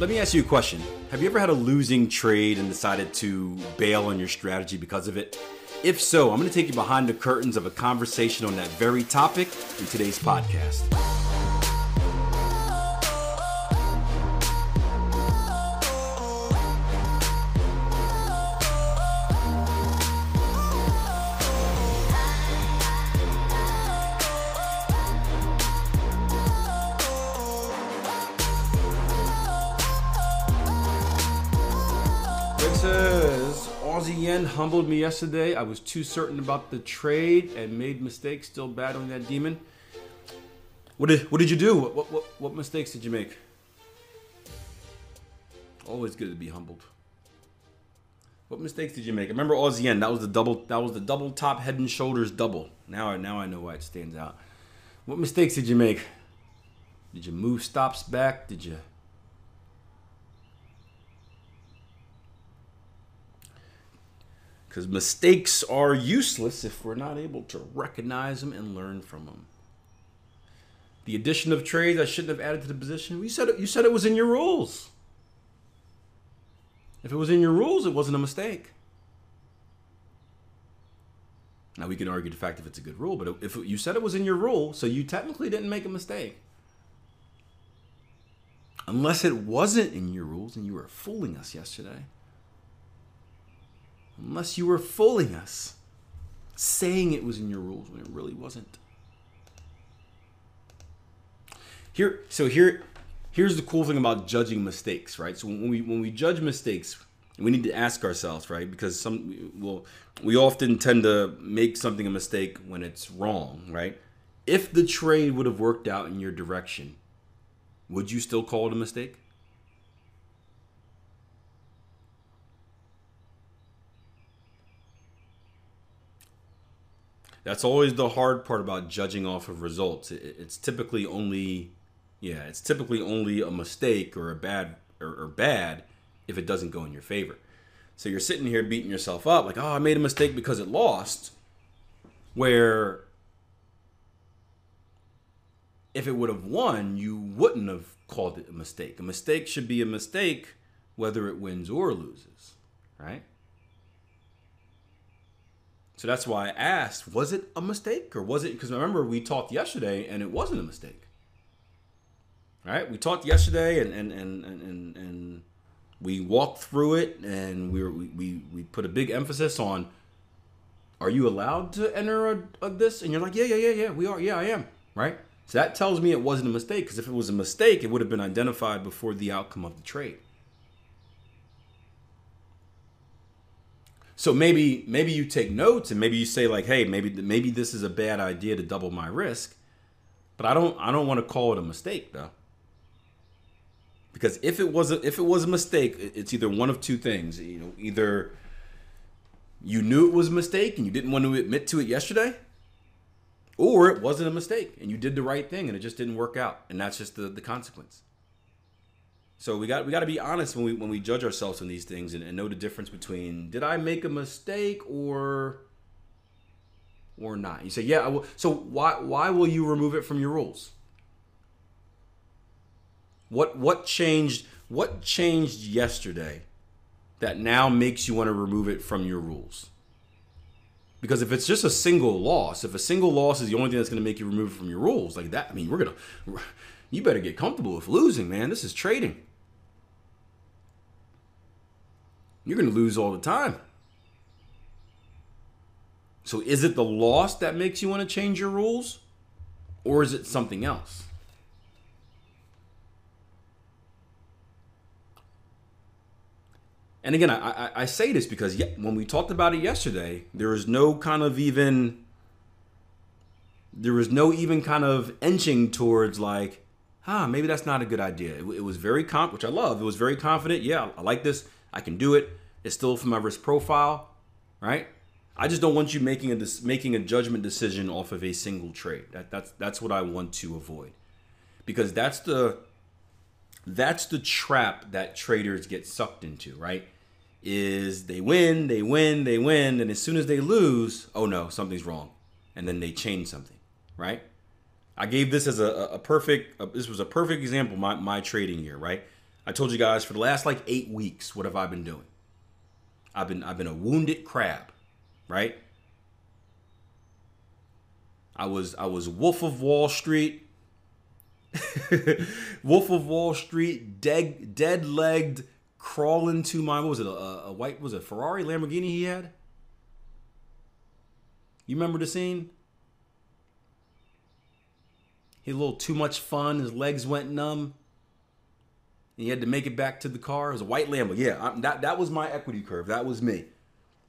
Let me ask you a question. Have you ever had a losing trade and decided to bail on your strategy because of it? If so, I'm going to take you behind the curtains of a conversation on that very topic in today's podcast. Humbled me yesterday. I was too certain about the trade and made mistakes. Still battling that demon. What did What did you do? What What, what, mistakes did you make? Always good to be humbled. What mistakes did you make? I remember Aussie Yen. That was the double. That was the double top head and shoulders double. Now, now I know why it stands out. What mistakes did you make? Did you move stops back? Did you Because mistakes are useless if we're not able to recognize them and learn from them. The addition of trades I shouldn't have added to the position. You said it, you said it was in your rules. If it was in your rules, it wasn't a mistake. Now we can argue the fact if it's a good rule, but if you said it was in your rule, so you technically didn't make a mistake. Unless it wasn't in your rules and you were fooling us yesterday unless you were fooling us, saying it was in your rules when it really wasn't. Here, so here, here's the cool thing about judging mistakes, right? So when we when we judge mistakes, we need to ask ourselves, right? Because some well, we often tend to make something a mistake when it's wrong, right? If the trade would have worked out in your direction, would you still call it a mistake? That's always the hard part about judging off of results. it's typically only, yeah, it's typically only a mistake or a bad or, or bad if it doesn't go in your favor. So you're sitting here beating yourself up like, oh, I made a mistake because it lost. Where if it would have won, you wouldn't have called it a mistake. A mistake should be a mistake whether it wins or loses, right? So that's why I asked, was it a mistake or was it? Because remember, we talked yesterday and it wasn't a mistake. Right? we talked yesterday and and and and, and we walked through it and we, were, we we we put a big emphasis on. Are you allowed to enter a, a this? And you're like, yeah, yeah, yeah, yeah. We are. Yeah, I am. Right. So that tells me it wasn't a mistake. Because if it was a mistake, it would have been identified before the outcome of the trade. So maybe maybe you take notes and maybe you say like, hey, maybe maybe this is a bad idea to double my risk, but I don't I don't want to call it a mistake though. Because if it was a, if it was a mistake, it's either one of two things. You know, either you knew it was a mistake and you didn't want to admit to it yesterday, or it wasn't a mistake and you did the right thing and it just didn't work out, and that's just the, the consequence. So we got we got to be honest when we when we judge ourselves in these things and, and know the difference between did I make a mistake or or not. You say, yeah. Will, so why why will you remove it from your rules? What what changed? What changed yesterday that now makes you want to remove it from your rules? Because if it's just a single loss, if a single loss is the only thing that's going to make you remove it from your rules, like that, I mean, we're gonna, you better get comfortable with losing, man. This is trading. You're going to lose all the time. So is it the loss that makes you want to change your rules? Or is it something else? And again, I, I, I say this because when we talked about it yesterday, there was no kind of even, there was no even kind of inching towards like, ah, maybe that's not a good idea. It, it was very comp, which I love. It was very confident. Yeah, I like this. I can do it. It's still from my risk profile, right? I just don't want you making a making a judgment decision off of a single trade. That, that's that's what I want to avoid, because that's the that's the trap that traders get sucked into, right? Is they win, they win, they win, and as soon as they lose, oh no, something's wrong, and then they change something, right? I gave this as a, a perfect. A, this was a perfect example. My my trading year, right? I told you guys for the last like eight weeks, what have I been doing? I've been I've been a wounded crab, right? I was I was Wolf of Wall Street. Wolf of Wall Street, dead dead legged, crawling to my what was it a, a white was it Ferrari Lamborghini he had? You remember the scene? He had a little too much fun. His legs went numb. And he had to make it back to the car. It was a white Lambo. Yeah, I, that that was my equity curve. That was me.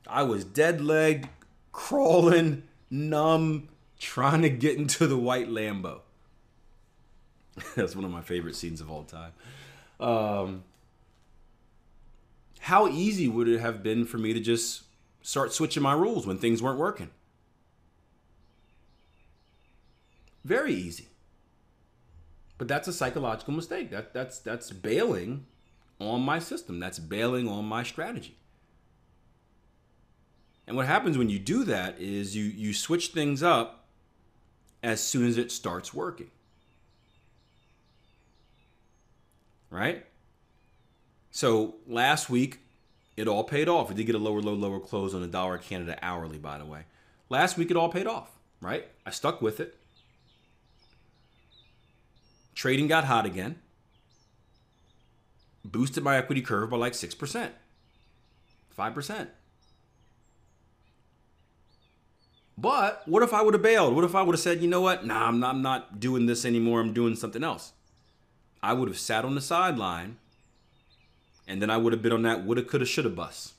I was dead legged, crawling, numb, trying to get into the white Lambo. That's one of my favorite scenes of all time. Um, how easy would it have been for me to just start switching my rules when things weren't working? Very easy. But that's a psychological mistake. That that's that's bailing on my system. That's bailing on my strategy. And what happens when you do that is you you switch things up as soon as it starts working. Right? So last week it all paid off. We did get a lower low lower close on the dollar Canada hourly by the way. Last week it all paid off, right? I stuck with it. Trading got hot again. Boosted my equity curve by like 6%, 5%. But what if I would have bailed? What if I would have said, you know what? Nah, I'm not, I'm not doing this anymore. I'm doing something else. I would have sat on the sideline and then I would have been on that woulda, coulda, shoulda bus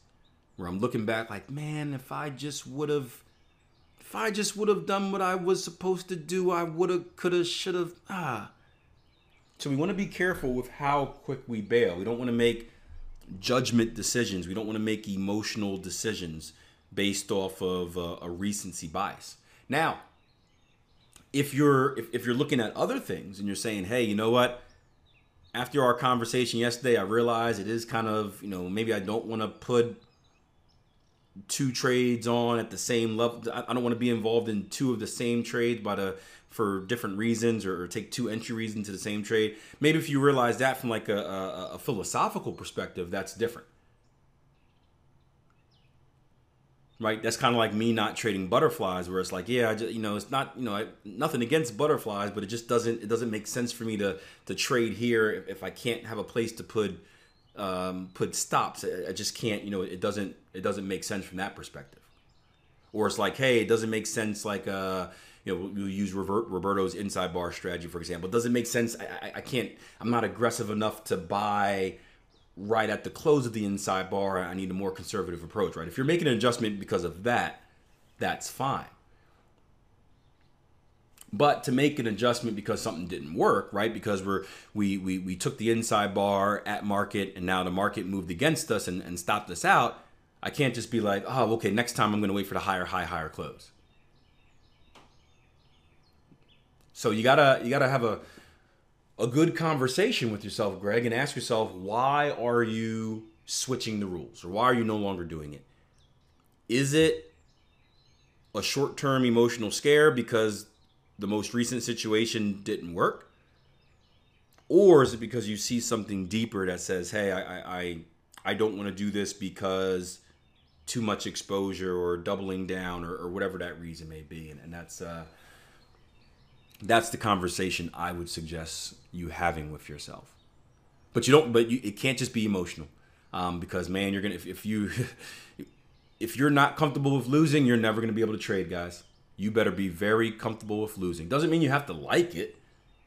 where I'm looking back like, man, if I just would have, if I just would have done what I was supposed to do, I woulda, coulda, shoulda. Ah. So we want to be careful with how quick we bail. We don't want to make judgment decisions. We don't want to make emotional decisions based off of a, a recency bias. Now, if you're if, if you're looking at other things and you're saying, hey, you know what? After our conversation yesterday, I realized it is kind of, you know, maybe I don't want to put two trades on at the same level. I don't want to be involved in two of the same trades the for different reasons or, take two entries into the same trade. Maybe if you realize that from like a, a, a philosophical perspective, that's different. Right, that's kind of like me not trading butterflies, where it's like, yeah, just, you know, it's not, you know, I, nothing against butterflies, but it just doesn't, it doesn't make sense for me to to trade here if, if I can't have a place to put um, put stops. I, I just can't, you know, it doesn't, it doesn't make sense from that perspective. Or it's like, hey, it doesn't make sense, like, uh, you know, we'll use Roberto's inside bar strategy, for example. It doesn't make sense. I, I, I, can't, I'm not aggressive enough to buy right at the close of the inside bar. I need a more conservative approach, right? If you're making an adjustment because of that, that's fine. But to make an adjustment because something didn't work, right? Because we're we we, we took the inside bar at market and now the market moved against us and, and stopped us out. I can't just be like, oh, okay, next time I'm gonna wait for the higher high, higher close. So you gotta you gotta have a a good conversation with yourself, Greg, and ask yourself why are you switching the rules or why are you no longer doing it? Is it a short-term emotional scare because the most recent situation didn't work? Or is it because you see something deeper that says, hey, I I, I don't want to do this because too much exposure or doubling down or, or whatever that reason may be. And, and that's uh, that's the conversation I would suggest you having with yourself. But you don't. But you, it can't just be emotional, um, because man, you're gonna if, if you if you're not comfortable with losing, you're never gonna be able to trade, guys. You better be very comfortable with losing. Doesn't mean you have to like it.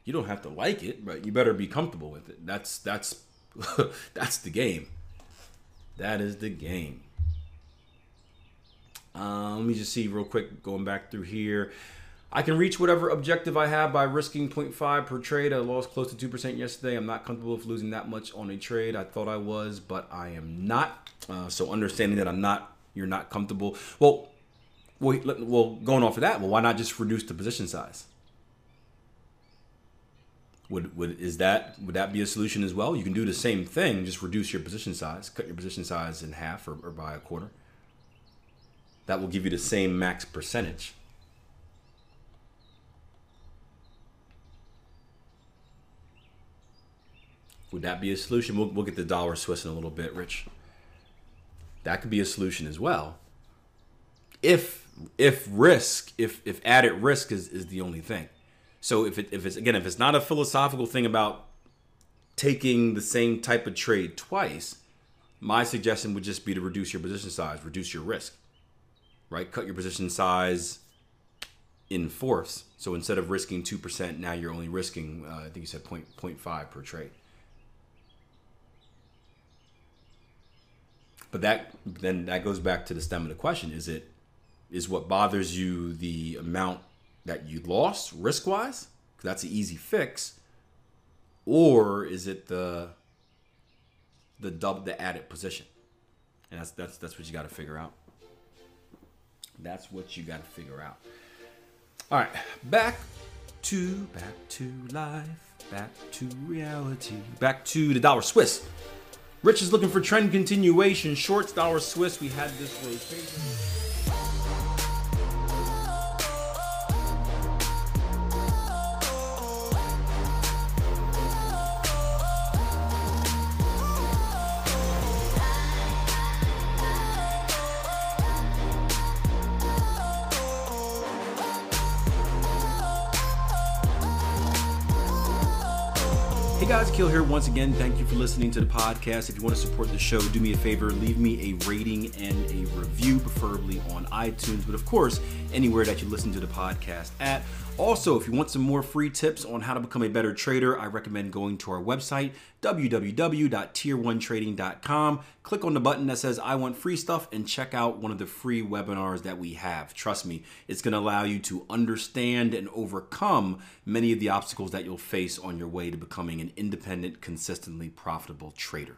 You don't have to like it, but you better be comfortable with it. That's that's that's the game. That is the game. Uh, let me just see real quick, going back through here. I can reach whatever objective I have by risking 0.5 per trade. I lost close to 2% yesterday. I'm not comfortable with losing that much on a trade. I thought I was, but I am not. Uh, so understanding that I'm not, you're not comfortable. Well, well, well, going off of that, well, why not just reduce the position size? Would, would is that would that be a solution as well? You can do the same thing, just reduce your position size, cut your position size in half or, or by a quarter that will give you the same max percentage. Would that be a solution? We'll, we'll get the dollar Swiss in a little bit, Rich. That could be a solution as well. If if risk, if if added risk is, is the only thing. So if it if it's again if it's not a philosophical thing about taking the same type of trade twice, my suggestion would just be to reduce your position size, reduce your risk. Right? Cut your position size in fourths. So instead of risking 2%, now you're only risking, uh, I think you said point, 0.5 per trade. But that then that goes back to the stem of the question: Is it is what bothers you the amount that you lost risk wise? Because that's an easy fix, or is it the the dub the added position? And that's that's that's what you got to figure out. That's what you got to figure out. All right, back to back to life, back to reality, back to the dollar Swiss. Rich is looking for trend continuation. Shorts, dollar Swiss. We had this rotation. Hey guys, Kill here once again. Thank you for listening to the podcast. If you want to support the show, do me a favor, leave me a rating and a review, preferably on iTunes, but of course, anywhere that you listen to the podcast at. Also, if you want some more free tips on how to become a better trader, I recommend going to our website, www.tier1trading.com. Click on the button that says I want free stuff and check out one of the free webinars that we have. Trust me, it's going to allow you to understand and overcome many of the obstacles that you'll face on your way to becoming an independent, consistently profitable trader.